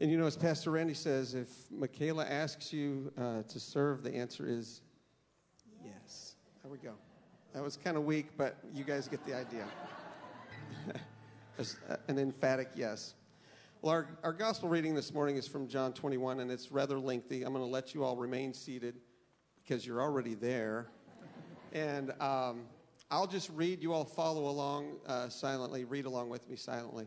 And you know, as Pastor Randy says, if Michaela asks you uh, to serve, the answer is yes. There we go. That was kind of weak, but you guys get the idea. An emphatic yes. Well, our, our gospel reading this morning is from John 21, and it's rather lengthy. I'm going to let you all remain seated because you're already there. And um, I'll just read. You all follow along uh, silently, read along with me silently.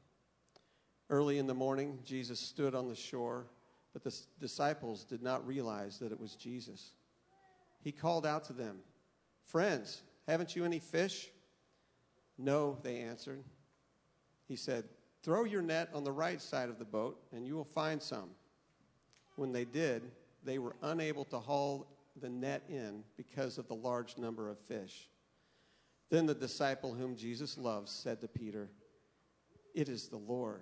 Early in the morning, Jesus stood on the shore, but the disciples did not realize that it was Jesus. He called out to them, Friends, haven't you any fish? No, they answered. He said, Throw your net on the right side of the boat, and you will find some. When they did, they were unable to haul the net in because of the large number of fish. Then the disciple whom Jesus loves said to Peter, It is the Lord.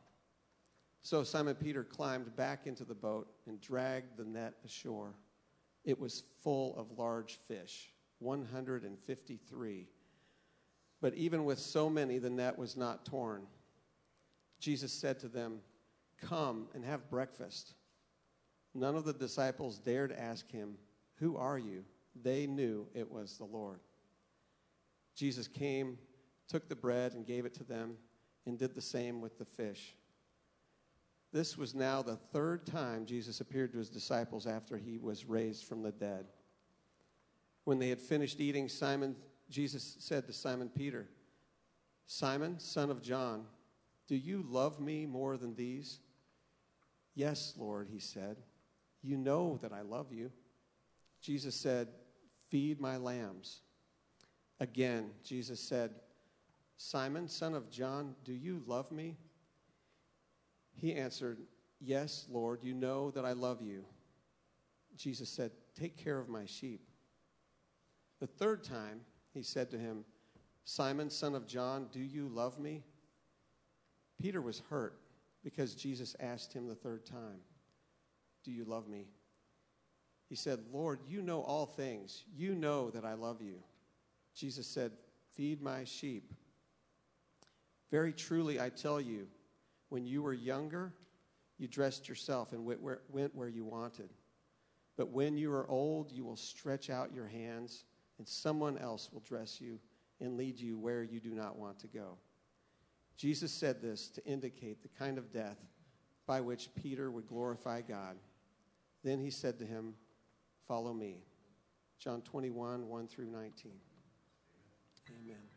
So Simon Peter climbed back into the boat and dragged the net ashore. It was full of large fish, 153. But even with so many, the net was not torn. Jesus said to them, Come and have breakfast. None of the disciples dared ask him, Who are you? They knew it was the Lord. Jesus came, took the bread, and gave it to them, and did the same with the fish. This was now the third time Jesus appeared to his disciples after he was raised from the dead. When they had finished eating, Simon, Jesus said to Simon Peter, Simon, son of John, do you love me more than these? Yes, Lord, he said. You know that I love you. Jesus said, Feed my lambs. Again, Jesus said, Simon, son of John, do you love me? He answered, Yes, Lord, you know that I love you. Jesus said, Take care of my sheep. The third time, he said to him, Simon, son of John, do you love me? Peter was hurt because Jesus asked him the third time, Do you love me? He said, Lord, you know all things. You know that I love you. Jesus said, Feed my sheep. Very truly, I tell you, when you were younger, you dressed yourself and went where, went where you wanted. But when you are old, you will stretch out your hands, and someone else will dress you and lead you where you do not want to go. Jesus said this to indicate the kind of death by which Peter would glorify God. Then he said to him, Follow me. John 21, 1 through 19. Amen.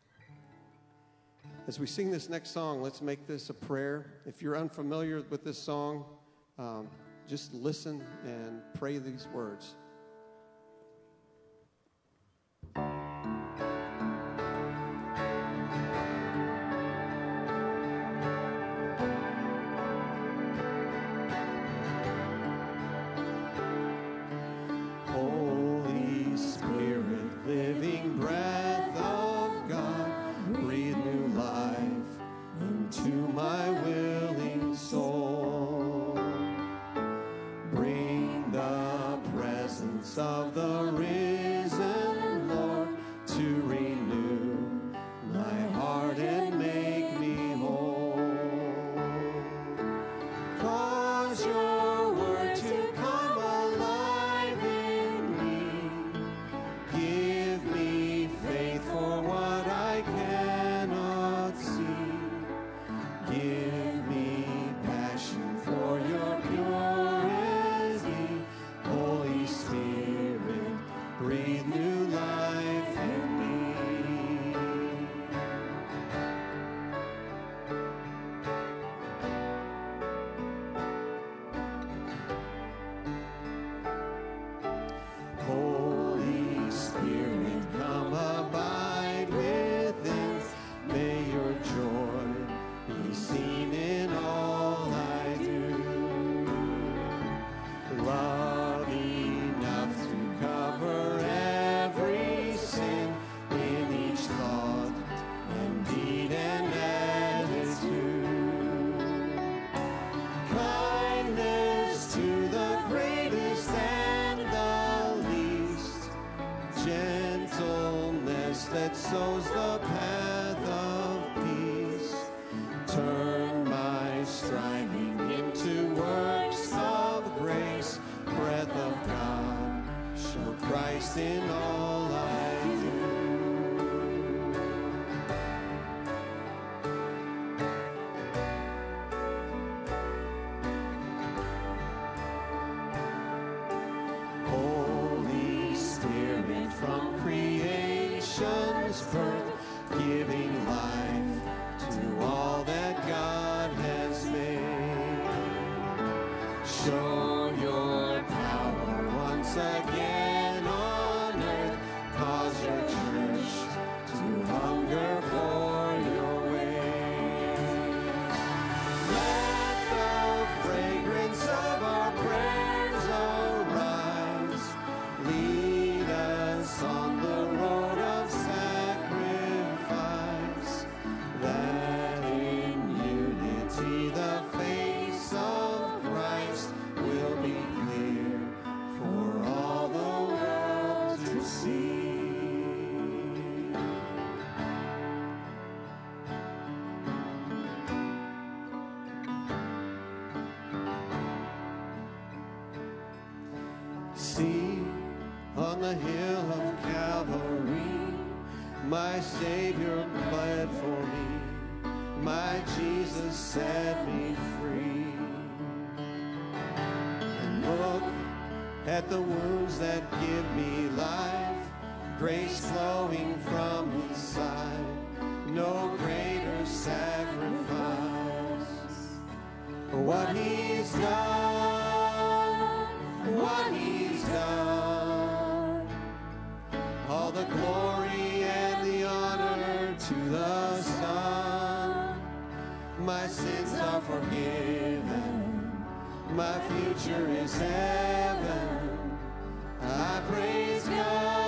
As we sing this next song, let's make this a prayer. If you're unfamiliar with this song, um, just listen and pray these words. On the hill of Calvary, my Savior bled for me, my Jesus set me free. And look at the wounds that give me life, grace flowing from His side, no greater sacrifice. What He's done, what He's the glory and the honor to the Son. My sins are forgiven. My future is heaven. I praise God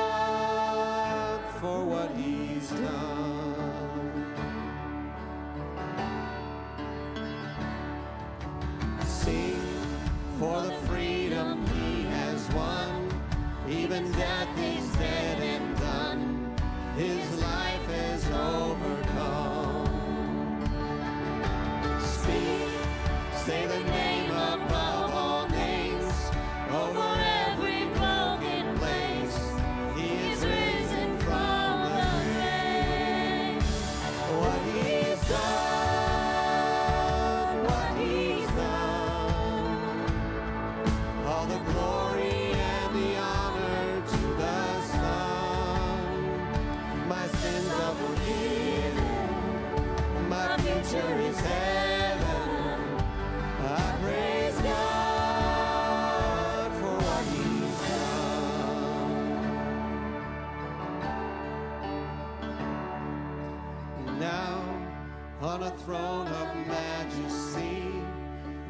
on a throne of majesty,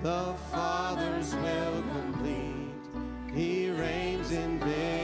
the Father's will complete. He reigns in victory.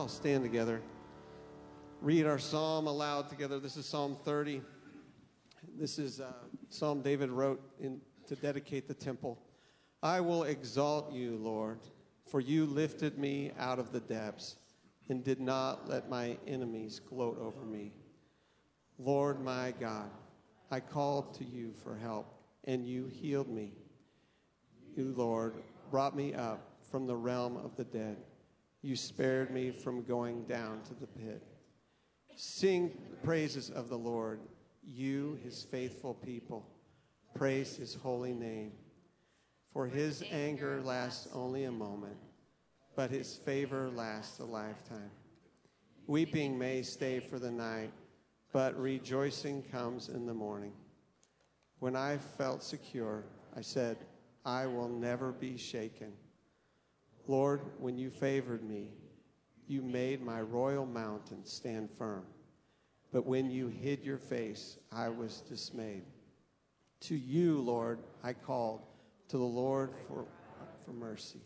All stand together. Read our psalm aloud together. This is Psalm 30. This is uh, Psalm David wrote in, to dedicate the temple. I will exalt you, Lord, for you lifted me out of the depths. and did not let my enemies gloat over me. Lord my God, I called to you for help, and you healed me. You, Lord, brought me up from the realm of the dead. You spared me from going down to the pit. Sing praises of the Lord, you, his faithful people. Praise his holy name. For his anger lasts only a moment, but his favor lasts a lifetime. Weeping may stay for the night, but rejoicing comes in the morning. When I felt secure, I said, I will never be shaken. Lord, when you favored me, you made my royal mountain stand firm. But when you hid your face, I was dismayed. To you, Lord, I called, to the Lord for, for mercy.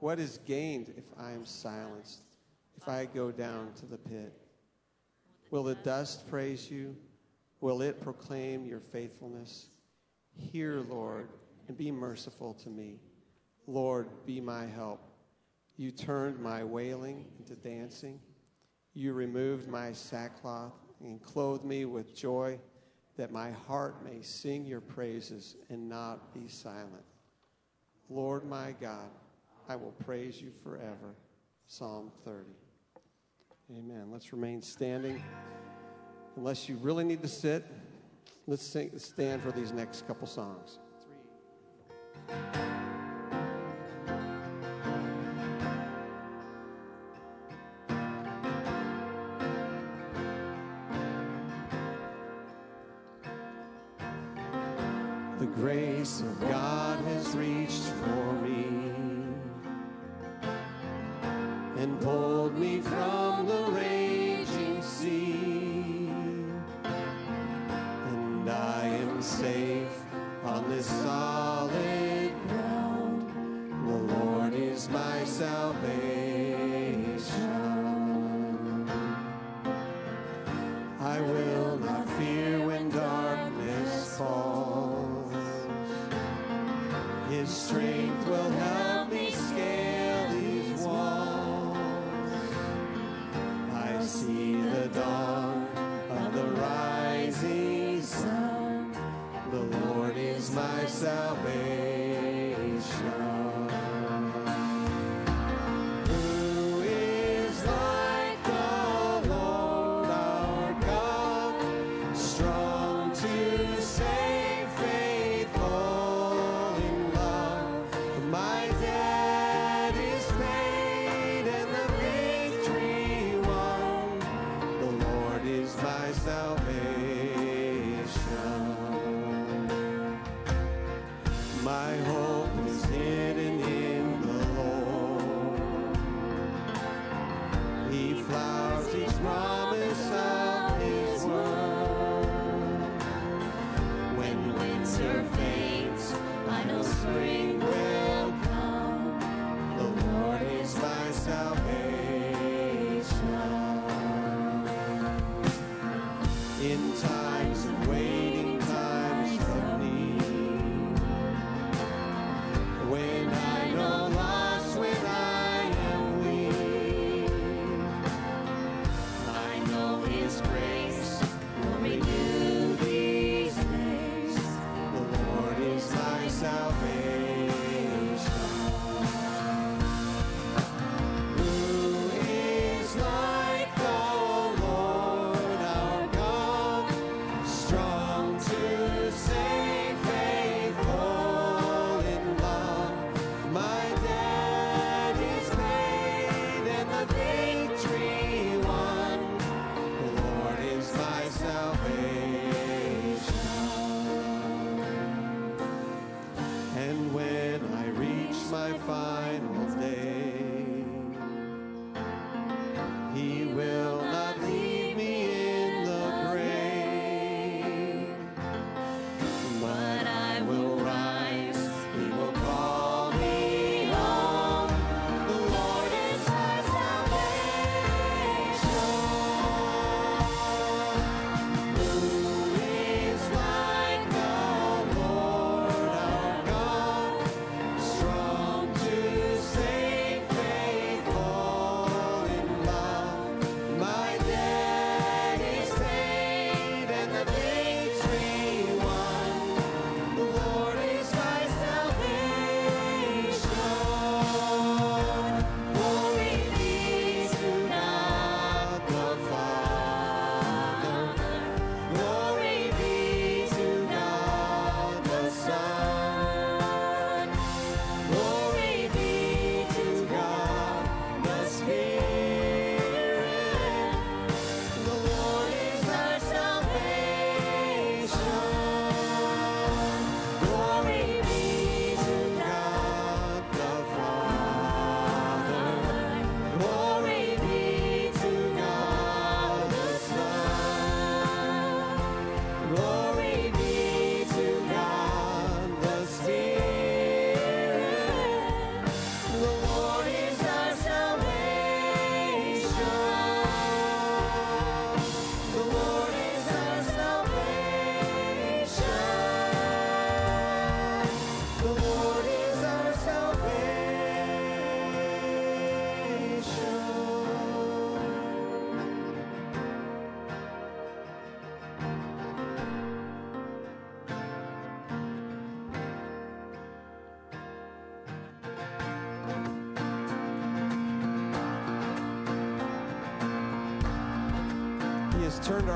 What is gained if I am silenced, if I go down to the pit? Will the dust praise you? Will it proclaim your faithfulness? Hear, Lord, and be merciful to me. Lord, be my help. You turned my wailing into dancing. You removed my sackcloth and clothed me with joy, that my heart may sing your praises and not be silent. Lord my God, I will praise you forever. Psalm 30. Amen. Let's remain standing. Unless you really need to sit, let's sing, stand for these next couple songs. Three. Reached for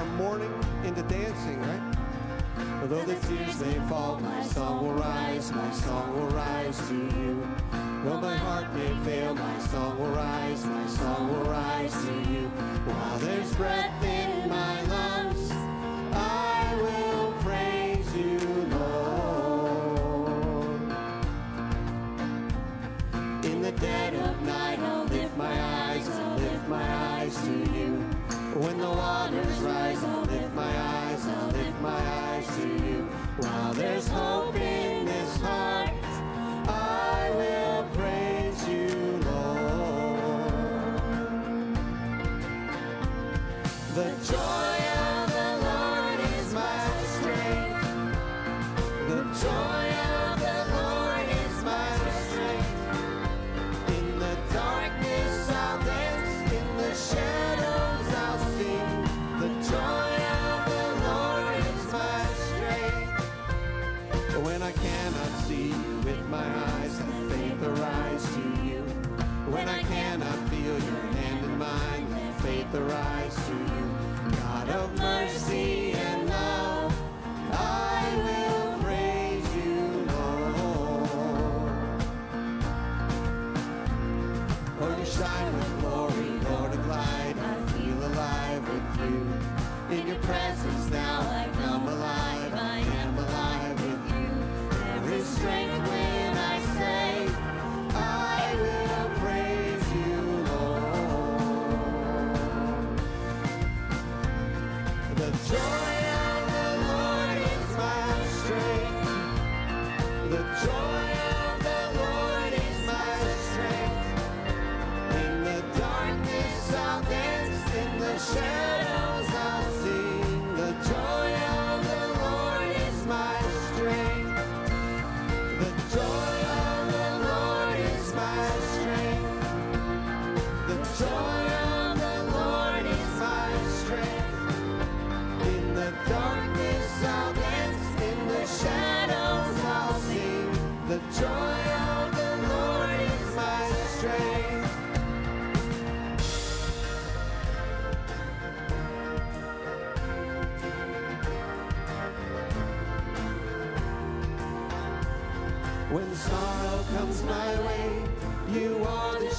our mourning into dancing, right? Although the tears may fall, my song will rise, my song will rise to you. Though my heart may fail, my song will rise, my song will rise to you. While there's breath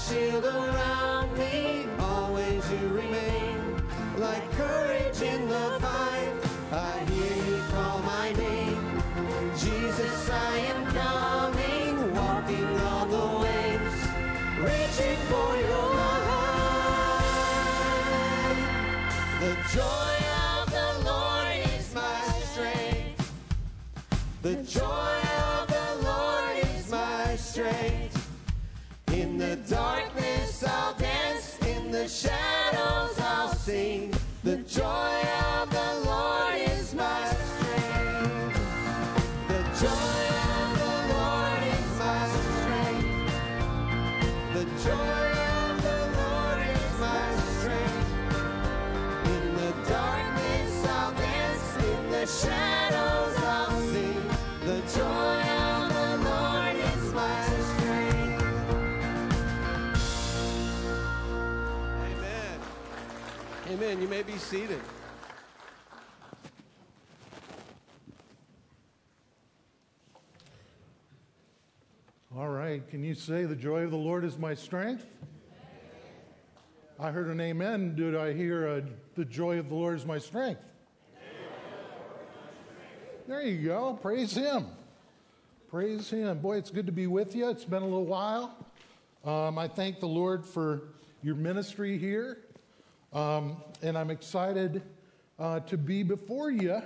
shield around me. Always you remain like courage in the You may be seated. All right, can you say the joy of the Lord is my strength? I heard an amen. Did I hear a, the joy of the Lord is my strength? There you go. Praise Him. Praise Him. Boy, it's good to be with you. It's been a little while. Um, I thank the Lord for your ministry here. Um, and I'm excited uh, to be before you,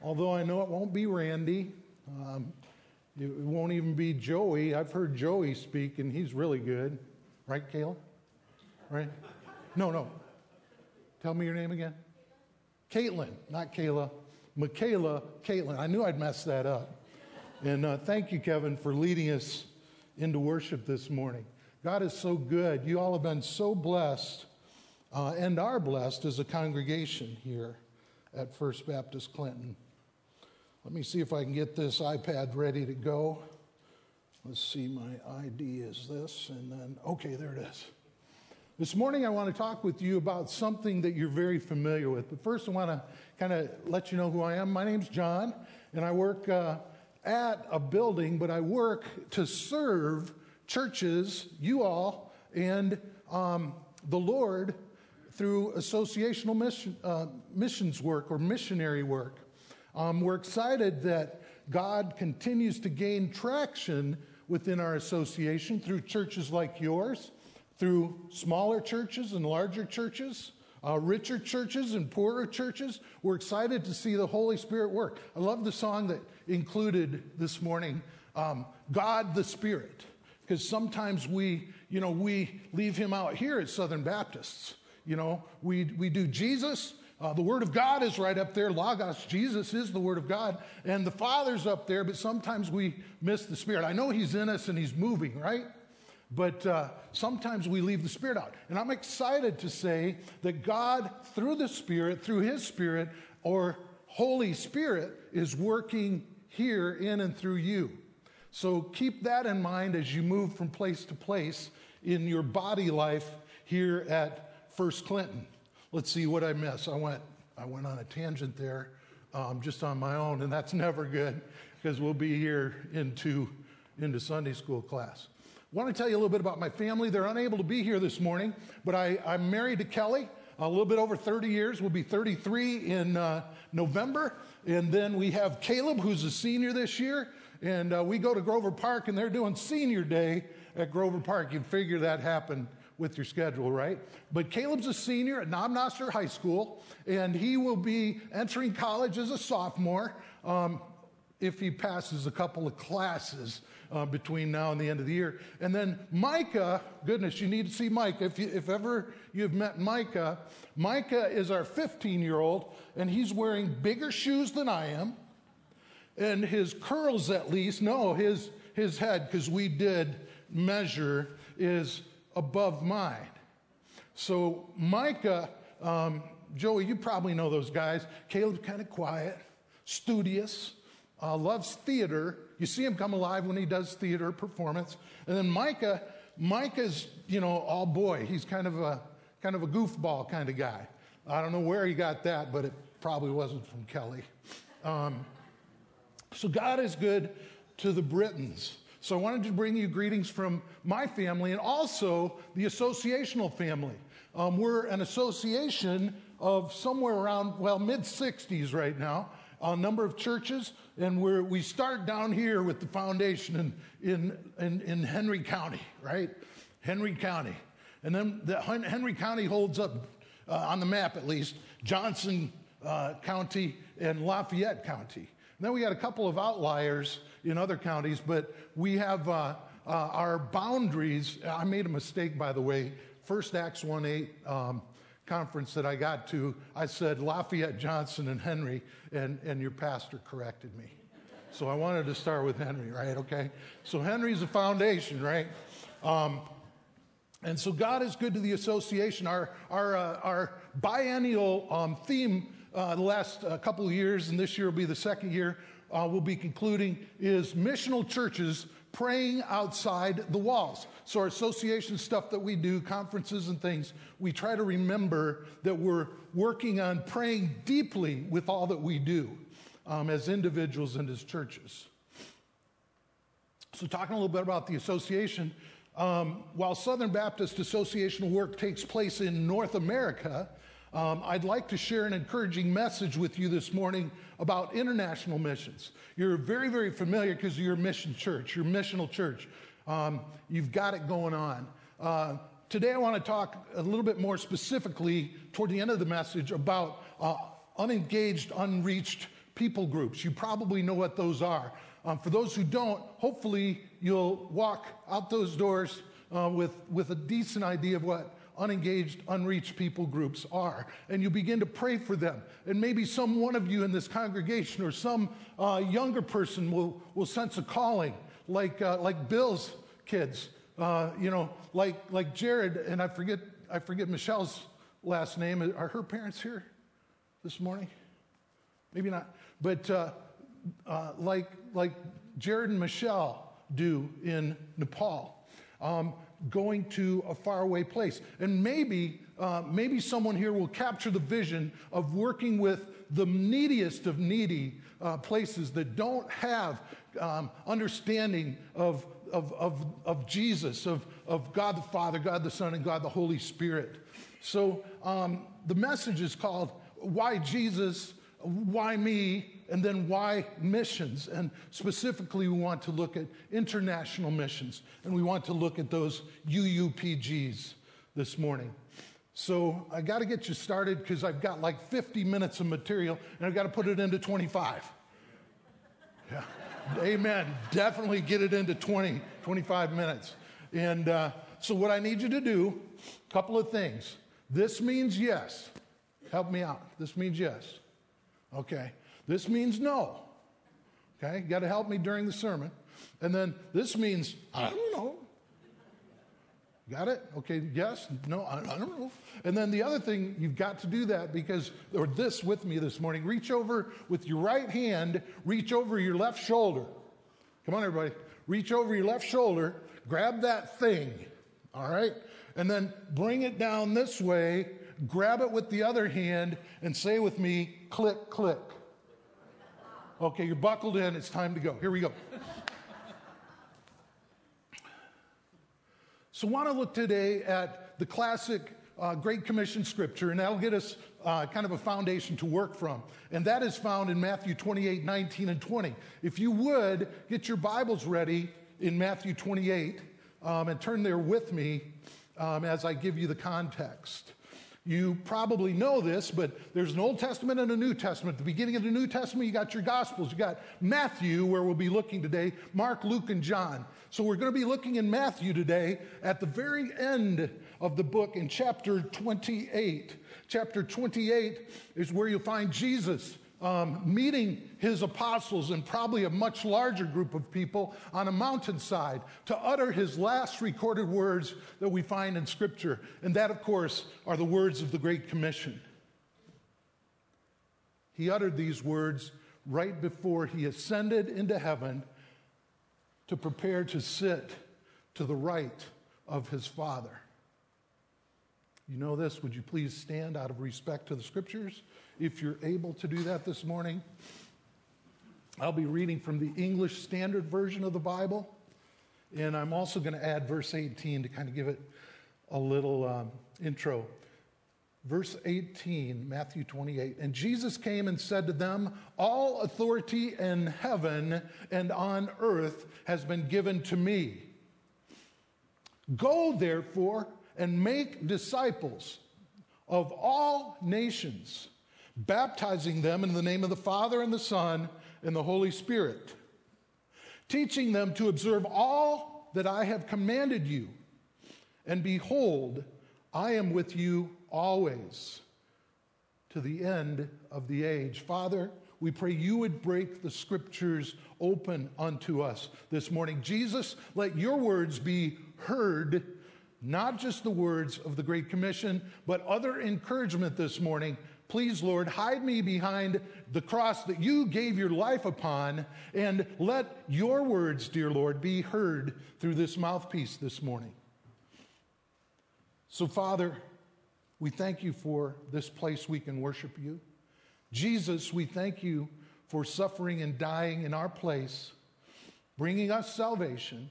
although I know it won't be Randy. Um, it won't even be Joey. I've heard Joey speak, and he's really good. Right, Kayla? Right? No, no. Tell me your name again. Caitlin, not Kayla. Michaela, Caitlin. I knew I'd mess that up. And uh, thank you, Kevin, for leading us into worship this morning. God is so good. You all have been so blessed uh, and are blessed as a congregation here at First Baptist Clinton. Let me see if I can get this iPad ready to go. Let's see, my ID is this, and then, okay, there it is. This morning, I want to talk with you about something that you're very familiar with. But first, I want to kind of let you know who I am. My name's John, and I work uh, at a building, but I work to serve churches, you all, and um, the Lord through associational mission, uh, missions work or missionary work. Um, we're excited that God continues to gain traction within our association through churches like yours through smaller churches and larger churches, uh, richer churches and poorer churches. We're excited to see the Holy Spirit work. I love the song that included this morning, um, God the Spirit, because sometimes we, you know, we leave him out here at Southern Baptists. You know, we, we do Jesus, uh, the Word of God is right up there. Logos, Jesus is the Word of God. And the Father's up there, but sometimes we miss the Spirit. I know He's in us and He's moving, right? But uh, sometimes we leave the Spirit out. And I'm excited to say that God, through the Spirit, through His Spirit, or Holy Spirit, is working here in and through you. So keep that in mind as you move from place to place in your body life here at First Clinton. Let's see what I miss. I went, I went on a tangent there um, just on my own, and that's never good because we'll be here into, into Sunday school class. Want to tell you a little bit about my family. They're unable to be here this morning, but I, am married to Kelly a little bit over 30 years. We'll be 33 in uh, November. And then we have Caleb, who's a senior this year. And uh, we go to Grover Park, and they're doing senior day at Grover Park. You'd figure that happened with your schedule, right? But Caleb's a senior at Knob Noster High School, and he will be entering college as a sophomore um, if he passes a couple of classes uh, between now and the end of the year. And then Micah, goodness, you need to see Micah. If, you, if ever you've met Micah, Micah is our 15 year old, and he's wearing bigger shoes than I am. And his curls, at least, no, his, his head, because we did measure, is above mine. So Micah, um, Joey, you probably know those guys. Caleb's kind of quiet, studious, uh, loves theater, you see him come alive when he does theater performance. And then Micah, Micah's, you know, all boy. He's kind of a kind of a goofball kind of guy. I don't know where he got that, but it probably wasn't from Kelly. Um, so God is good to the Britons. So I wanted to bring you greetings from my family and also the associational family. Um, we're an association of somewhere around, well, mid 60s right now a number of churches, and we we start down here with the foundation in, in, in, in Henry County, right? Henry County. And then the Henry County holds up, uh, on the map at least, Johnson uh, County and Lafayette County. Then we got a couple of outliers in other counties, but we have uh, uh our boundaries. I made a mistake, by the way. First Acts 1 8. Um, conference that I got to, I said Lafayette, Johnson, and Henry, and, and your pastor corrected me. So I wanted to start with Henry, right? Okay. So Henry's the foundation, right? Um, and so God is good to the association. Our, our, uh, our biennial um, theme uh, the last uh, couple of years, and this year will be the second year, uh, we'll be concluding, is missional churches praying outside the walls. So, our association stuff that we do, conferences and things, we try to remember that we're working on praying deeply with all that we do um, as individuals and as churches. So, talking a little bit about the association, um, while Southern Baptist associational work takes place in North America, um, I'd like to share an encouraging message with you this morning about international missions. You're very, very familiar because you're a mission church, you're missional church. Um, you've got it going on. Uh, today, I want to talk a little bit more specifically toward the end of the message about uh, unengaged, unreached people groups. You probably know what those are. Um, for those who don't, hopefully you'll walk out those doors uh, with, with a decent idea of what unengaged, unreached people groups are. And you begin to pray for them. And maybe some one of you in this congregation or some uh, younger person will, will sense a calling, like, uh, like Bill's kids, uh, you know, like, like Jared, and I forget, I forget Michelle's last name. Are her parents here this morning? Maybe not. But uh, uh, like, like Jared and Michelle do in Nepal. Um, going to a faraway place. And maybe, uh, maybe someone here will capture the vision of working with the neediest of needy uh, places that don't have um, understanding of, of, of, of Jesus, of, of God the Father, God the Son, and God the Holy Spirit. So um, the message is called Why Jesus? Why me? And then why missions? And specifically, we want to look at international missions, and we want to look at those UUPGs this morning. So I got to get you started because I've got like 50 minutes of material, and I've got to put it into 25. Yeah. Amen. Definitely get it into 20, 25 minutes. And uh, so, what I need you to do, a couple of things. This means yes. Help me out. This means yes. Okay. This means no. Okay. You got to help me during the sermon. And then this means, I don't know. Got it? Okay, yes, no, I, I, don't know. And then the other thing, you've got to do that because, or this with me this morning, reach over with your right hand, reach over your left shoulder. Come on, everybody. Reach over your left shoulder, grab that thing, all right? And then bring it down this way, grab it with the other hand, and say with me, click, click. Okay, you're buckled in, it's time to go. Here we go. So, I want to look today at the classic uh, Great Commission scripture, and that'll get us uh, kind of a foundation to work from. And that is found in Matthew 28 19 and 20. If you would, get your Bibles ready in Matthew 28 um, and turn there with me um, as I give you the context. You probably know this, but there's an Old Testament and a New Testament. At the beginning of the New Testament, you got your Gospels. You got Matthew, where we'll be looking today, Mark, Luke, and John. So we're going to be looking in Matthew today at the very end of the book in chapter 28. Chapter 28 is where you'll find Jesus um, meeting his apostles and probably a much larger group of people on a mountainside to utter his last recorded words that we find in Scripture. And that, of course, are the words of the Great Commission. He uttered these words right before he ascended into heaven to prepare to sit to the right of his Father. You know this? Would you please stand out of respect to the Scriptures? If you're able to do that this morning. I'll be reading from the English Standard Version of the Bible, and I'm also going to add verse 18 to kind of give it a little um, intro. Verse 18, Matthew 28. And Jesus came and said to them, All authority in heaven and on earth has been given to me. Go, therefore, and make disciples of all nations baptizing them in the name of the Father and the Son and the Holy Spirit, teaching them to observe all that I have commanded you. And behold, I am with you always to the end of the age. Father, we pray you would break the scriptures open unto us this morning. Jesus, let your words be heard, not just the words of the Great Commission, but other encouragement this morning Please, Lord, hide me behind the cross that you gave your life upon, and let your words, dear Lord, be heard through this mouthpiece this morning. So, Father, we thank you for this place we can worship you. Jesus, we thank you for suffering and dying in our place, bringing us salvation.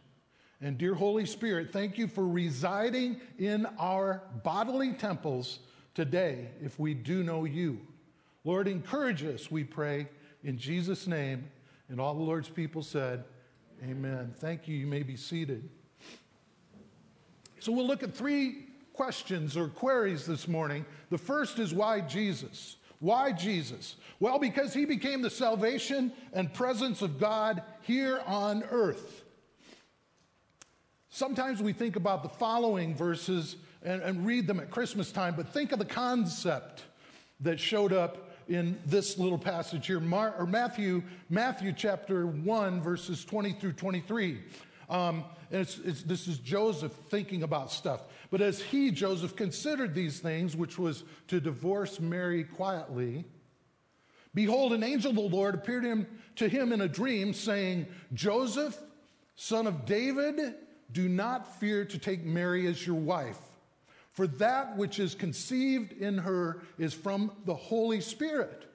And dear Holy Spirit, thank you for residing in our bodily temples today if we do know you. Lord, encourage us, we pray, in Jesus' name. And all the Lord's people said, Amen. Thank you. You may be seated. So we'll look at three questions or queries this morning. The first is why Jesus? Why Jesus? Well, because he became the salvation and presence of God here on earth. Sometimes we think about the following verses and, and read them at Christmas time, but think of the concept that showed up in this little passage here, Mar- or Matthew, Matthew chapter 1, verses 20 through 23. Um, and it's, it's, this is Joseph thinking about stuff. But as he, Joseph, considered these things, which was to divorce Mary quietly, behold, an angel of the Lord appeared him, to him in a dream, saying, Joseph, son of David, Do not fear to take Mary as your wife, for that which is conceived in her is from the Holy Spirit.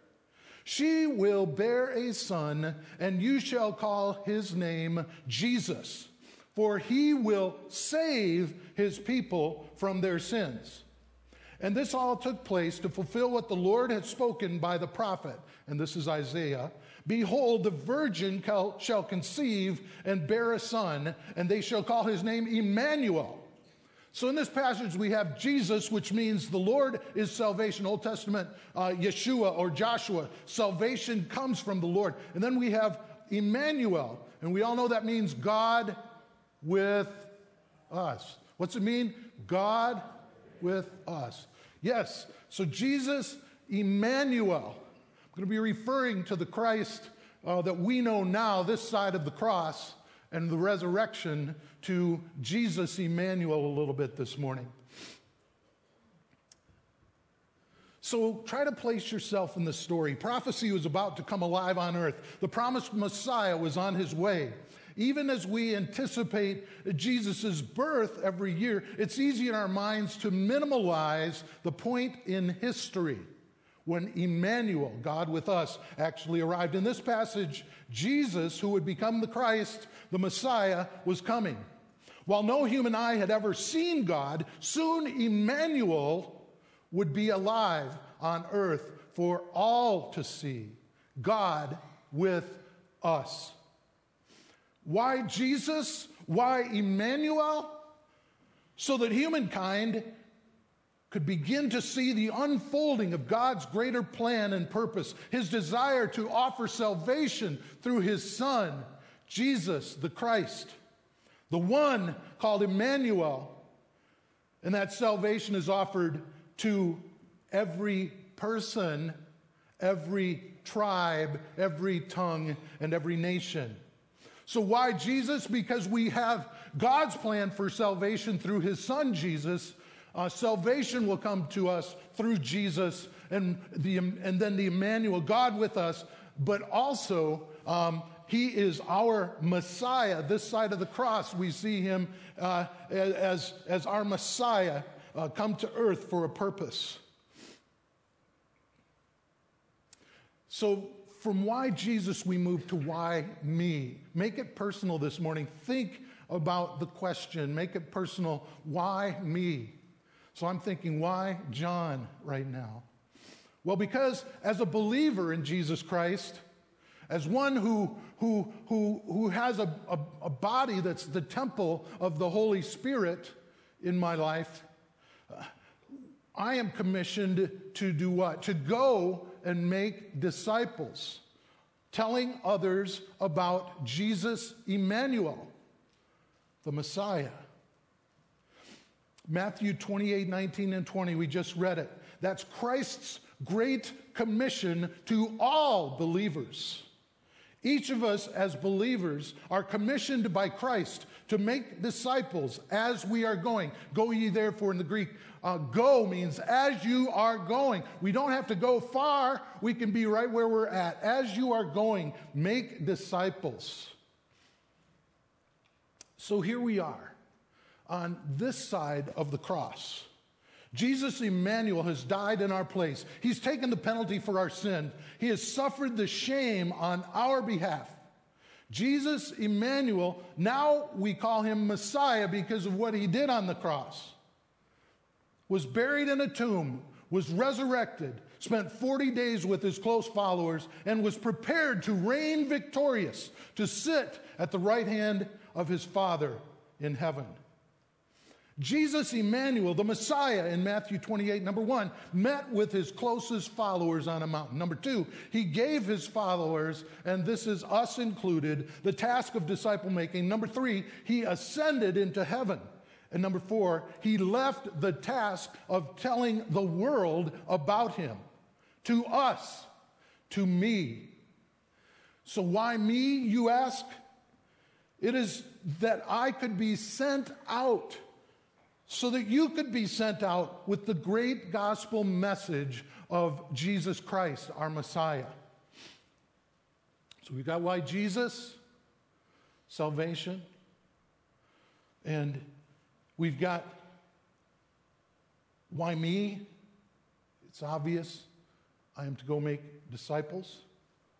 She will bear a son, and you shall call his name Jesus, for he will save his people from their sins. And this all took place to fulfill what the Lord had spoken by the prophet. And this is Isaiah. Behold, the virgin shall conceive and bear a son, and they shall call his name Emmanuel. So in this passage, we have Jesus, which means the Lord is salvation. Old Testament, uh, Yeshua or Joshua. Salvation comes from the Lord. And then we have Emmanuel, and we all know that means God with us. What's it mean? God with us. Yes, so Jesus, Emmanuel. I'm going to be referring to the Christ uh, that we know now, this side of the cross, and the resurrection to Jesus, Emmanuel, a little bit this morning. So try to place yourself in the story. Prophecy was about to come alive on earth. The promised Messiah was on his way. Even as we anticipate Jesus' birth every year, it's easy in our minds to minimalize the point in history when Emmanuel, God with us, actually arrived. In this passage, Jesus, who would become the Christ, the Messiah, was coming. While no human eye had ever seen God, soon Emmanuel would be alive on earth for all to see. God with us. Why Jesus? Why Emmanuel? So that humankind could begin to see the unfolding of God's greater plan and purpose, his desire to offer salvation through his Son, Jesus the Christ, the one called Emmanuel. And that salvation is offered to every person, every tribe, every tongue, and every nation. So, why Jesus? Because we have God's plan for salvation through his son Jesus. Uh, salvation will come to us through Jesus and, the, and then the Emmanuel, God with us, but also um, he is our Messiah. This side of the cross, we see him uh, as, as our Messiah uh, come to earth for a purpose. So, from why Jesus, we move to why me. Make it personal this morning. Think about the question. Make it personal. Why me? So I'm thinking, why John right now? Well, because as a believer in Jesus Christ, as one who, who, who, who has a, a, a body that's the temple of the Holy Spirit in my life, I am commissioned to do what? To go and make disciples, telling others about Jesus Emmanuel, the Messiah. Matthew 28 19 and 20, we just read it. That's Christ's great commission to all believers. Each of us, as believers, are commissioned by Christ to make disciples as we are going. Go ye therefore in the Greek. Uh, go means as you are going. We don't have to go far, we can be right where we're at. As you are going, make disciples. So here we are on this side of the cross. Jesus Emmanuel has died in our place. He's taken the penalty for our sin. He has suffered the shame on our behalf. Jesus Emmanuel, now we call him Messiah because of what he did on the cross, was buried in a tomb, was resurrected, spent 40 days with his close followers, and was prepared to reign victorious, to sit at the right hand of his Father in heaven. Jesus Emmanuel, the Messiah in Matthew 28, number one, met with his closest followers on a mountain. Number two, he gave his followers, and this is us included, the task of disciple making. Number three, he ascended into heaven. And number four, he left the task of telling the world about him to us, to me. So, why me, you ask? It is that I could be sent out so that you could be sent out with the great gospel message of Jesus Christ, our Messiah. So we've got why Jesus, salvation. And we've got why me? It's obvious. I am to go make disciples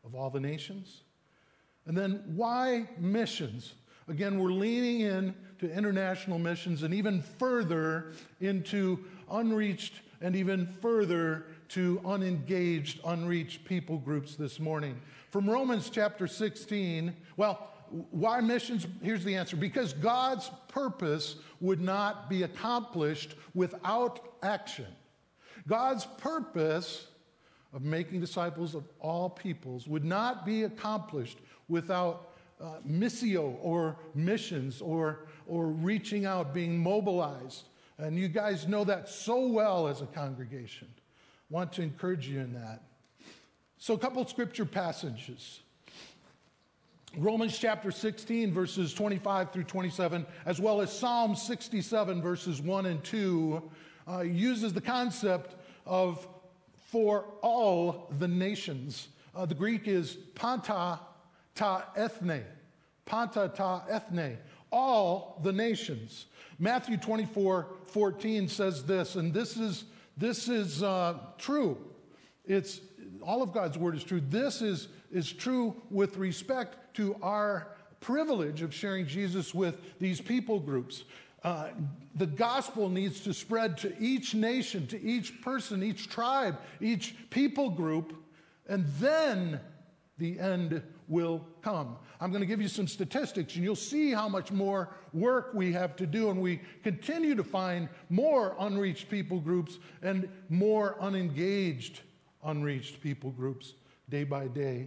of all the nations. And then why missions? Again, we're leaning in to international missions and even further into unreached and even further to unengaged, unreached people groups this morning. From Romans chapter 16, well, why missions? Here's the answer because God's purpose would not be accomplished without action. God's purpose of making disciples of all peoples would not be accomplished without uh, missio or missions or, or reaching out, being mobilized. And you guys know that so well as a congregation. Want to encourage you in that. So, a couple scripture passages. Romans chapter 16, verses 25 through 27, as well as Psalm 67, verses 1 and 2, uh, uses the concept of for all the nations. Uh, the Greek is panta ta ethne. Panta ta ethne. All the nations. Matthew 24, 14 says this, and this is, this is uh, true. It's, all of God's word is true. This is, is true with respect to our privilege of sharing Jesus with these people groups. Uh, the gospel needs to spread to each nation, to each person, each tribe, each people group, and then the end will come. I'm going to give you some statistics, and you'll see how much more work we have to do, and we continue to find more unreached people groups and more unengaged unreached people groups day by day.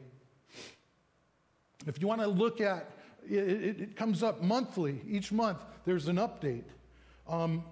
If you want to look at it, it, it comes up monthly. Each month, there's an update um,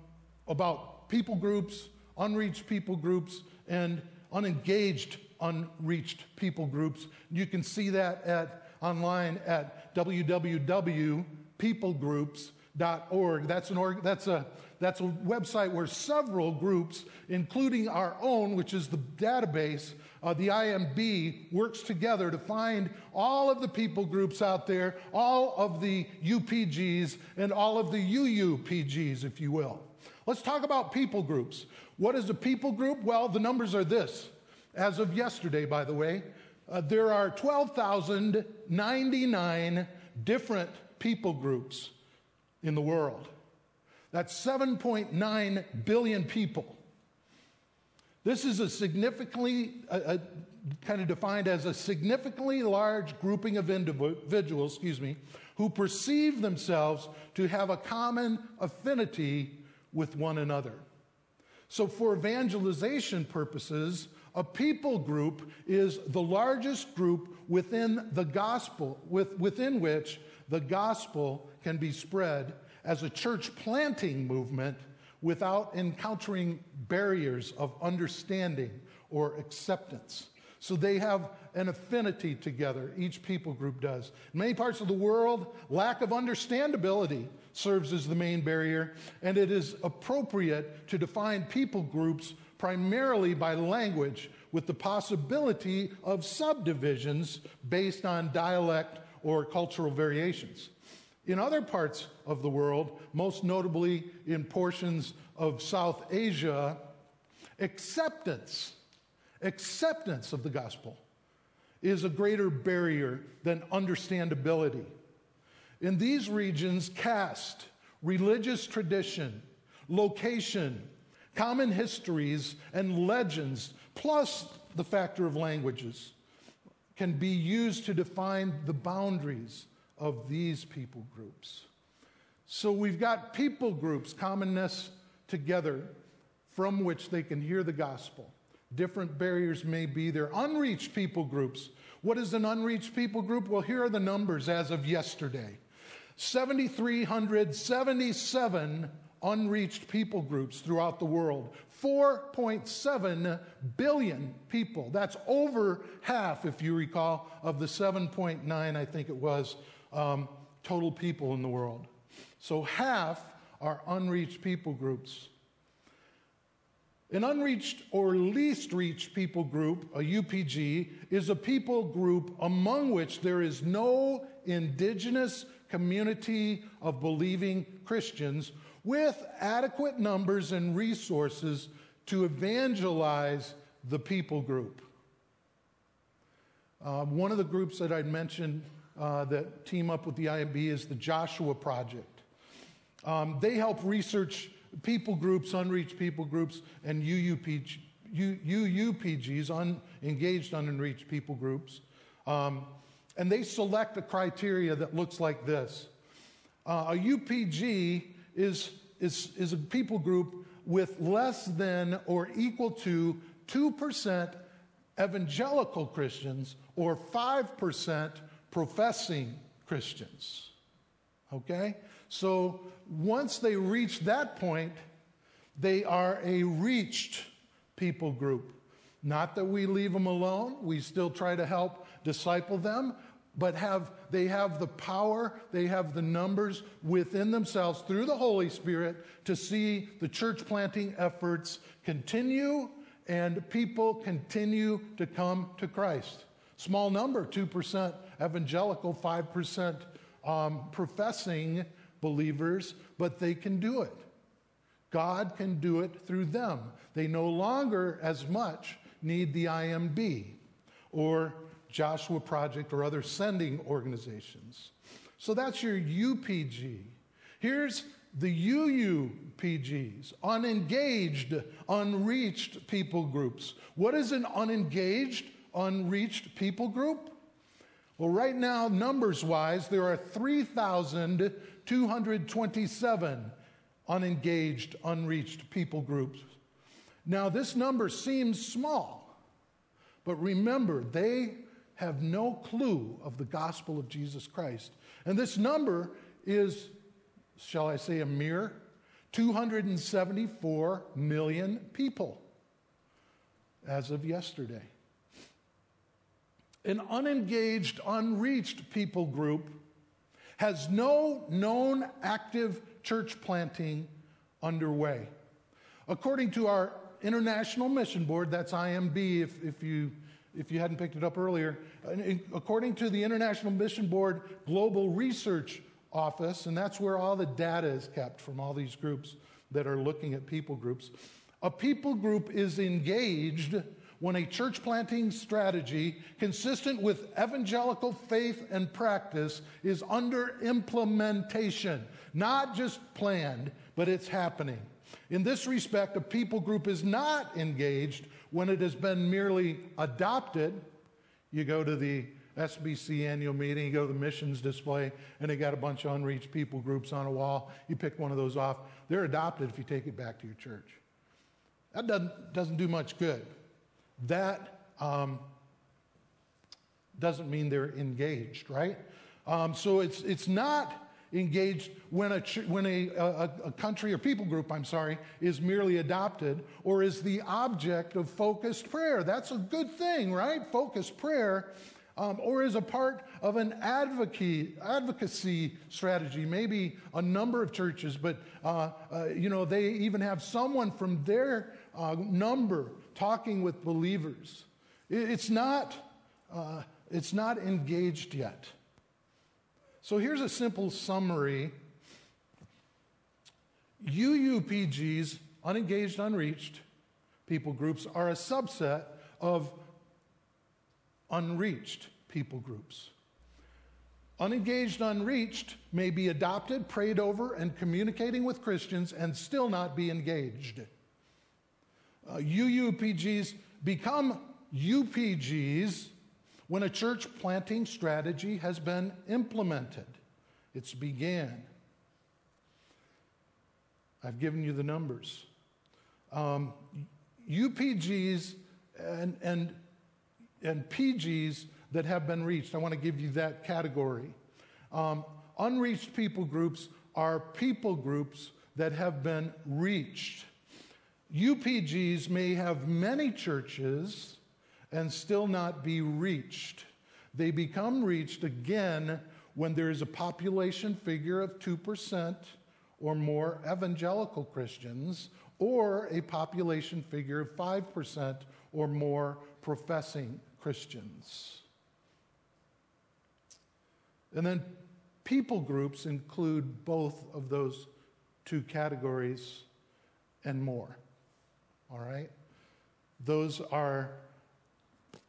about people groups, unreached people groups, and unengaged unreached people groups. You can see that at online at www.peoplegroups.org. That's an org, that's a that's a website where several groups, including our own, which is the database, uh, the IMB, works together to find all of the people groups out there, all of the UPGs, and all of the UUPGs, if you will. Let's talk about people groups. What is a people group? Well, the numbers are this. As of yesterday, by the way, uh, there are 12,099 different people groups in the world. That's 7.9 billion people. This is a significantly, a, a, kind of defined as a significantly large grouping of individuals, excuse me, who perceive themselves to have a common affinity with one another. So, for evangelization purposes, a people group is the largest group within the gospel, with, within which the gospel can be spread as a church planting movement without encountering barriers of understanding or acceptance. So they have an affinity together, each people group does. In many parts of the world, lack of understandability serves as the main barrier, and it is appropriate to define people groups primarily by language with the possibility of subdivisions based on dialect or cultural variations. In other parts of the world, most notably in portions of South Asia, acceptance, acceptance of the gospel is a greater barrier than understandability. In these regions, caste, religious tradition, location, common histories, and legends, plus the factor of languages, can be used to define the boundaries of these people groups. So we've got people groups, commonness together, from which they can hear the gospel. Different barriers may be there. Unreached people groups. What is an unreached people group? Well, here are the numbers as of yesterday 7,377 unreached people groups throughout the world. 4.7 billion people. That's over half, if you recall, of the 7.9, I think it was, um, total people in the world. So half are unreached people groups. An unreached or least reached people group, a UPG, is a people group among which there is no indigenous community of believing Christians with adequate numbers and resources to evangelize the people group. Uh, one of the groups that I'd mentioned uh, that team up with the IMB is the Joshua Project. Um, they help research people groups, unreached people groups, and UUPG, UUPGs, unengaged, unreached people groups. Um, and they select a criteria that looks like this. Uh, a UPG is, is, is a people group with less than or equal to 2% evangelical Christians or 5% professing Christians. Okay? So once they reach that point, they are a reached people group. Not that we leave them alone, we still try to help disciple them, but have they have the power, they have the numbers within themselves through the Holy Spirit to see the church planting efforts continue and people continue to come to Christ. Small number, 2% evangelical, 5% um, professing believers, but they can do it. God can do it through them. They no longer as much need the IMB or Joshua Project or other sending organizations. So that's your UPG. Here's the UUPGs, unengaged, unreached people groups. What is an unengaged, unreached people group? Well, right now, numbers wise, there are 3,227 unengaged, unreached people groups. Now, this number seems small, but remember, they have no clue of the gospel of Jesus Christ. And this number is, shall I say, a mere 274 million people as of yesterday. An unengaged, unreached people group has no known active church planting underway. According to our International Mission Board, that's IMB if, if you if you hadn't picked it up earlier, according to the International Mission Board Global Research Office, and that's where all the data is kept from all these groups that are looking at people groups, a people group is engaged when a church planting strategy consistent with evangelical faith and practice is under implementation, not just planned, but it's happening. In this respect, a people group is not engaged when it has been merely adopted. You go to the SBC annual meeting, you go to the missions display, and they got a bunch of unreached people groups on a wall. You pick one of those off. They're adopted if you take it back to your church. That doesn't, doesn't do much good. That um, doesn't mean they're engaged, right? Um, so it's, it's not engaged when, a, when a, a, a, country or people group, I'm sorry, is merely adopted or is the object of focused prayer. That's a good thing, right? Focused prayer. Um, or is a part of an advocacy, advocacy strategy. Maybe a number of churches, but uh, uh, you know they even have someone from their uh, number talking with believers. It's not, uh, it's not engaged yet. So here's a simple summary UUPGs, unengaged, unreached people groups, are a subset of unreached people groups. Unengaged, unreached may be adopted, prayed over, and communicating with Christians and still not be engaged. Uh, UUPGs become UPGs when a church planting strategy has been implemented. It's began. I've given you the numbers. Um, UPGs and, and, and PGs that have been reached, I want to give you that category. Um, unreached people groups are people groups that have been reached. UPGs may have many churches and still not be reached. They become reached again when there is a population figure of 2% or more evangelical Christians, or a population figure of 5% or more professing Christians. And then people groups include both of those two categories and more. All right? Those are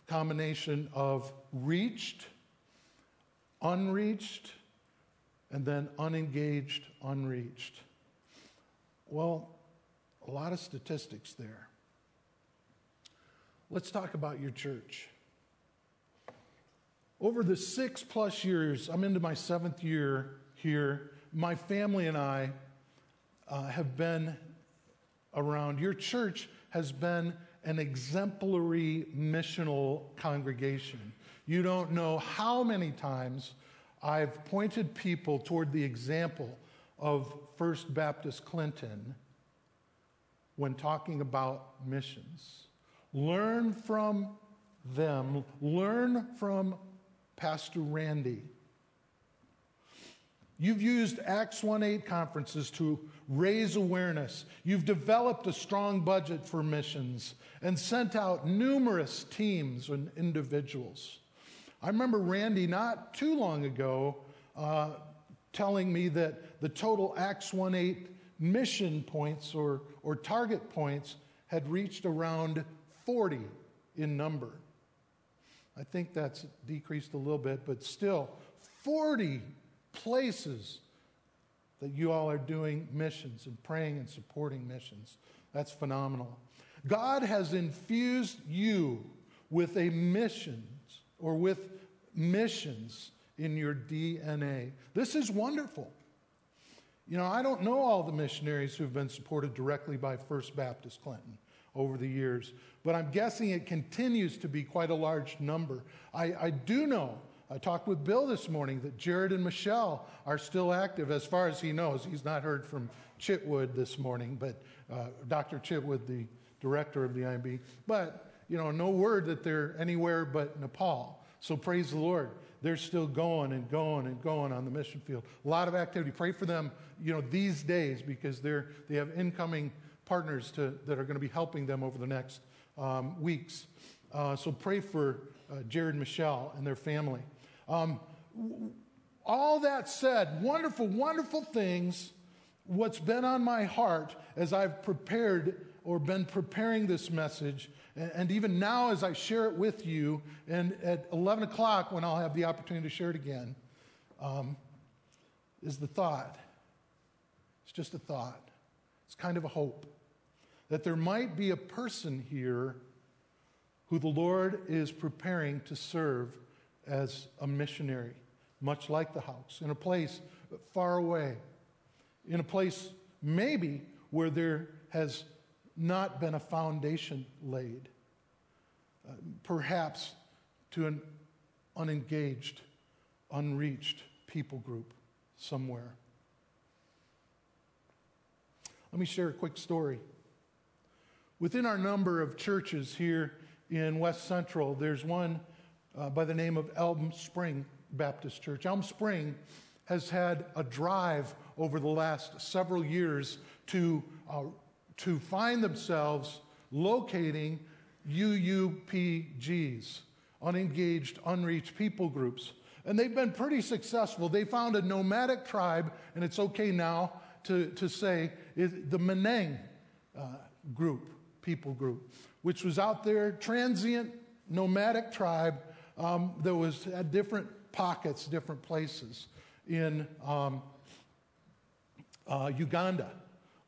combination of reached, unreached, and then unengaged, unreached. Well, a lot of statistics there. Let's talk about your church. Over the six plus years, I'm into my seventh year here, my family and I uh, have been around. Your church has been an exemplary missional congregation. You don't know how many times I've pointed people toward the example of First Baptist Clinton when talking about missions. Learn from them, learn from Pastor Randy. You've used Acts 1 8 conferences to raise awareness. You've developed a strong budget for missions and sent out numerous teams and individuals. I remember Randy not too long ago uh, telling me that the total Acts 1 8 mission points or, or target points had reached around 40 in number. I think that's decreased a little bit, but still 40 places that you all are doing missions and praying and supporting missions. That's phenomenal. God has infused you with a missions or with missions in your DNA. This is wonderful. You know, I don't know all the missionaries who've been supported directly by First Baptist Clinton over the years, but I'm guessing it continues to be quite a large number. I, I do know I talked with Bill this morning that Jared and Michelle are still active as far as he knows. He's not heard from Chitwood this morning, but uh, Dr. Chitwood, the director of the IMB. But, you know, no word that they're anywhere but Nepal. So praise the Lord. They're still going and going and going on the mission field. A lot of activity. Pray for them, you know, these days because they're, they have incoming partners to, that are going to be helping them over the next um, weeks. Uh, so pray for uh, Jared Michelle and their family. Um, all that said, wonderful, wonderful things. What's been on my heart as I've prepared or been preparing this message, and even now as I share it with you, and at 11 o'clock when I'll have the opportunity to share it again, um, is the thought. It's just a thought. It's kind of a hope that there might be a person here who the Lord is preparing to serve as a missionary, much like the Hawks, in a place far away, in a place maybe where there has not been a foundation laid, uh, perhaps to an unengaged, unreached people group somewhere. Let me share a quick story. Within our number of churches here in West Central, there's one uh, by the name of Elm Spring Baptist Church. Elm Spring has had a drive over the last several years to, uh, to find themselves locating UUPGs, unengaged, unreached people groups. And they've been pretty successful. They found a nomadic tribe, and it's okay now to, to say the Meneng uh, group, people group, which was out there, transient, nomadic tribe um, there was at different pockets, different places. In um, uh, Uganda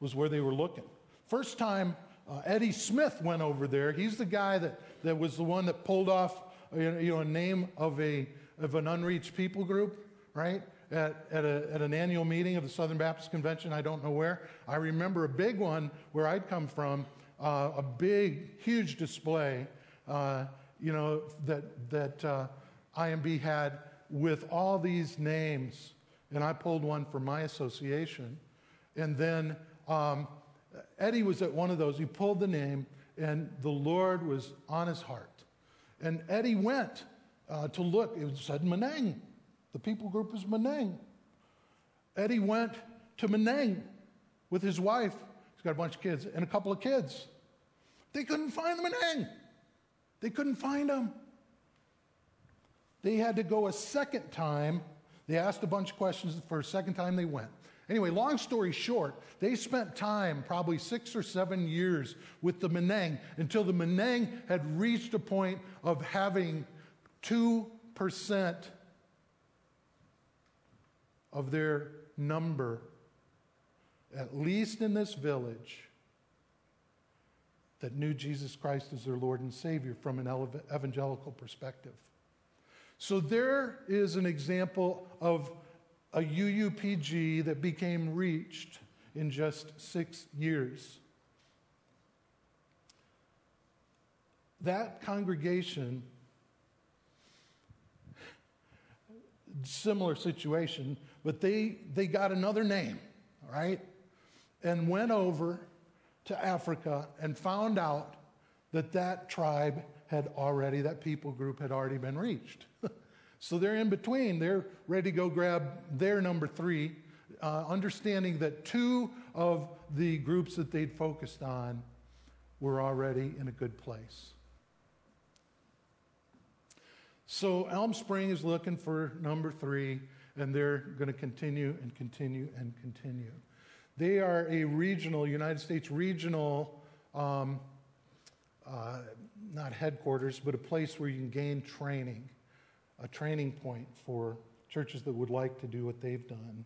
was where they were looking. First time uh, Eddie Smith went over there. He's the guy that, that was the one that pulled off you know, a name of, a, of an unreached people group, right? At, at, a, at an annual meeting of the Southern Baptist Convention, I don't know where. I remember a big one where I'd come from, uh, a big, huge display. Uh, you know, that, that uh, IMB had with all these names. And I pulled one for my association. And then um, Eddie was at one of those. He pulled the name, and the Lord was on his heart. And Eddie went uh, to look. It said Meneng. The people group is Meneng. Eddie went to Meneng with his wife. He's got a bunch of kids and a couple of kids. They couldn't find the Meneng. They couldn't find him. They had to go a second time. They asked a bunch of questions for a second time they went. Anyway, long story short, they spent time, probably six or seven years, with the Menang until the Menang had reached a point of having 2% of their number, at least in this village, that knew Jesus Christ as their Lord and Savior from an evangelical perspective. So there is an example of a UUPG that became reached in just six years. That congregation, similar situation, but they, they got another name, right? And went over to Africa and found out that that tribe had already, that people group had already been reached. so they're in between. They're ready to go grab their number three, uh, understanding that two of the groups that they'd focused on were already in a good place. So Elm Spring is looking for number three, and they're going to continue and continue and continue. They are a regional, United States regional, um, uh, not headquarters, but a place where you can gain training, a training point for churches that would like to do what they've done.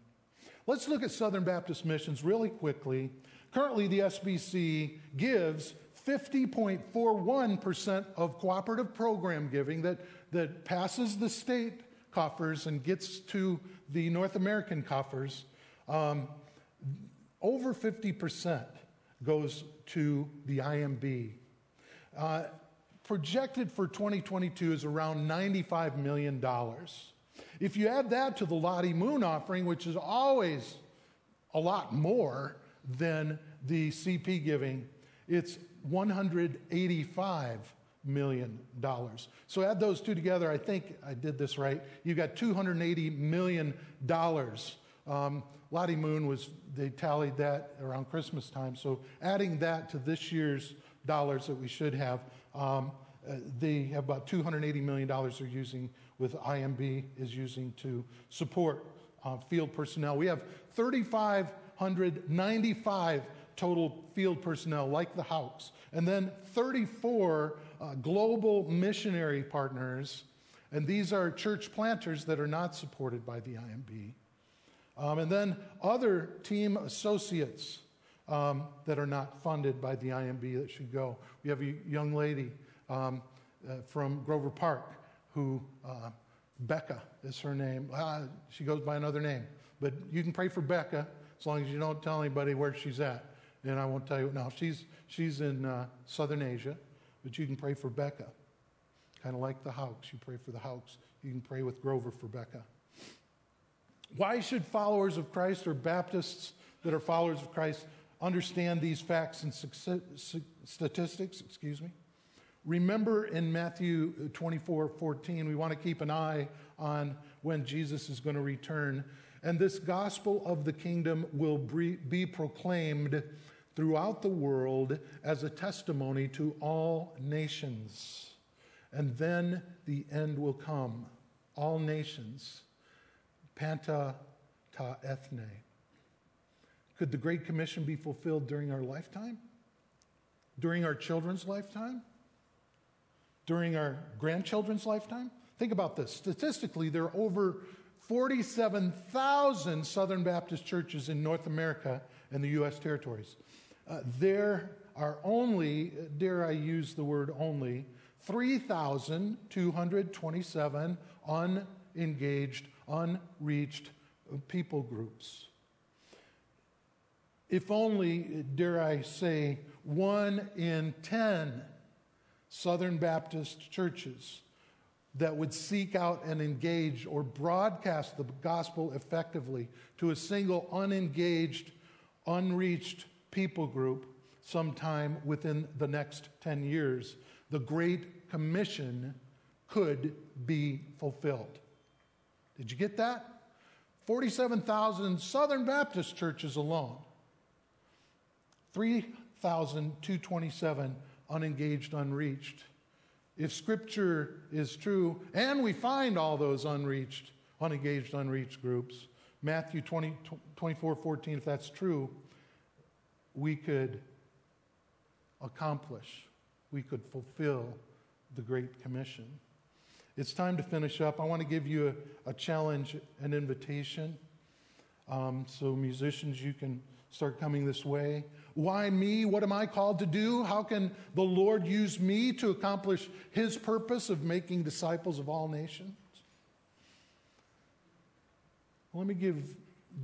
Let's look at Southern Baptist Missions really quickly. Currently, the SBC gives 50.41% of cooperative program giving that, that passes the state coffers and gets to the North American coffers. Um, over 50% goes to the IMB. Uh, projected for 2022 is around $95 million. If you add that to the Lottie Moon offering, which is always a lot more than the CP giving, it's $185 million. So add those two together. I think I did this right. You've got $280 million. Um, Lottie Moon was, they tallied that around Christmas time. So adding that to this year's dollars that we should have, um, uh, they have about $280 million they're using with IMB is using to support uh, field personnel. We have 3,595 total field personnel like the Hawks, and then 34 uh, global missionary partners. And these are church planters that are not supported by the IMB. Um, and then other team associates um, that are not funded by the IMB that should go. We have a young lady um, uh, from Grover Park who, uh, Becca is her name. Uh, she goes by another name. But you can pray for Becca as long as you don't tell anybody where she's at. And I won't tell you now. She's, she's in uh, southern Asia, but you can pray for Becca. Kind of like the Hawks. You pray for the Hawks. You can pray with Grover for Becca. Why should followers of Christ or Baptists that are followers of Christ understand these facts and statistics? Excuse me. Remember in Matthew uh, 24 14, we want to keep an eye on when Jesus is going to return. And this gospel of the kingdom will be proclaimed throughout the world as a testimony to all nations. And then the end will come. All nations Panta ta ethne. Could the Great Commission be fulfilled during our lifetime? During our children's lifetime? During our grandchildren's lifetime? Think about this. Statistically, there are over 47,000 Southern Baptist churches in North America and the U.S. territories. Uh, there are only, dare I use the word only, 3,227 unengaged unreached people groups. If only, dare I say, one in 10 Southern Baptist churches that would seek out and engage or broadcast the gospel effectively to a single unengaged, unreached people group sometime within the next 10 years, the Great Commission could be fulfilled. Did you get that? 47,000 Southern Baptist churches alone. 3,227 unengaged, unreached. If Scripture is true, and we find all those unreached, unengaged, unreached groups. Matthew 20, 24, 14, if that's true, we could accomplish, we could fulfill the Great Commission. It's time to finish up. I want to give you a, a challenge, an invitation. Um, so, musicians, you can start coming this way. Why me? What am I called to do? How can the Lord use me to accomplish his purpose of making disciples of all nations? Let me give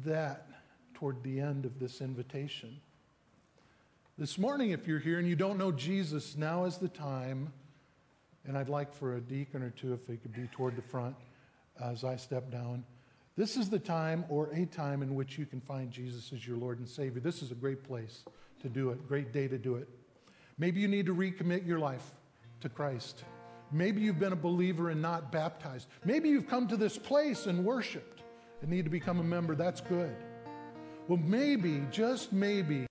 that toward the end of this invitation. This morning, if you're here and you don't know Jesus, now is the time. And I'd like for a deacon or two, if they could be toward the front as I step down. This is the time or a time in which you can find Jesus as your Lord and Savior. This is a great place to do it, great day to do it. Maybe you need to recommit your life to Christ. Maybe you've been a believer and not baptized. Maybe you've come to this place and worshiped and need to become a member. That's good. Well, maybe, just maybe,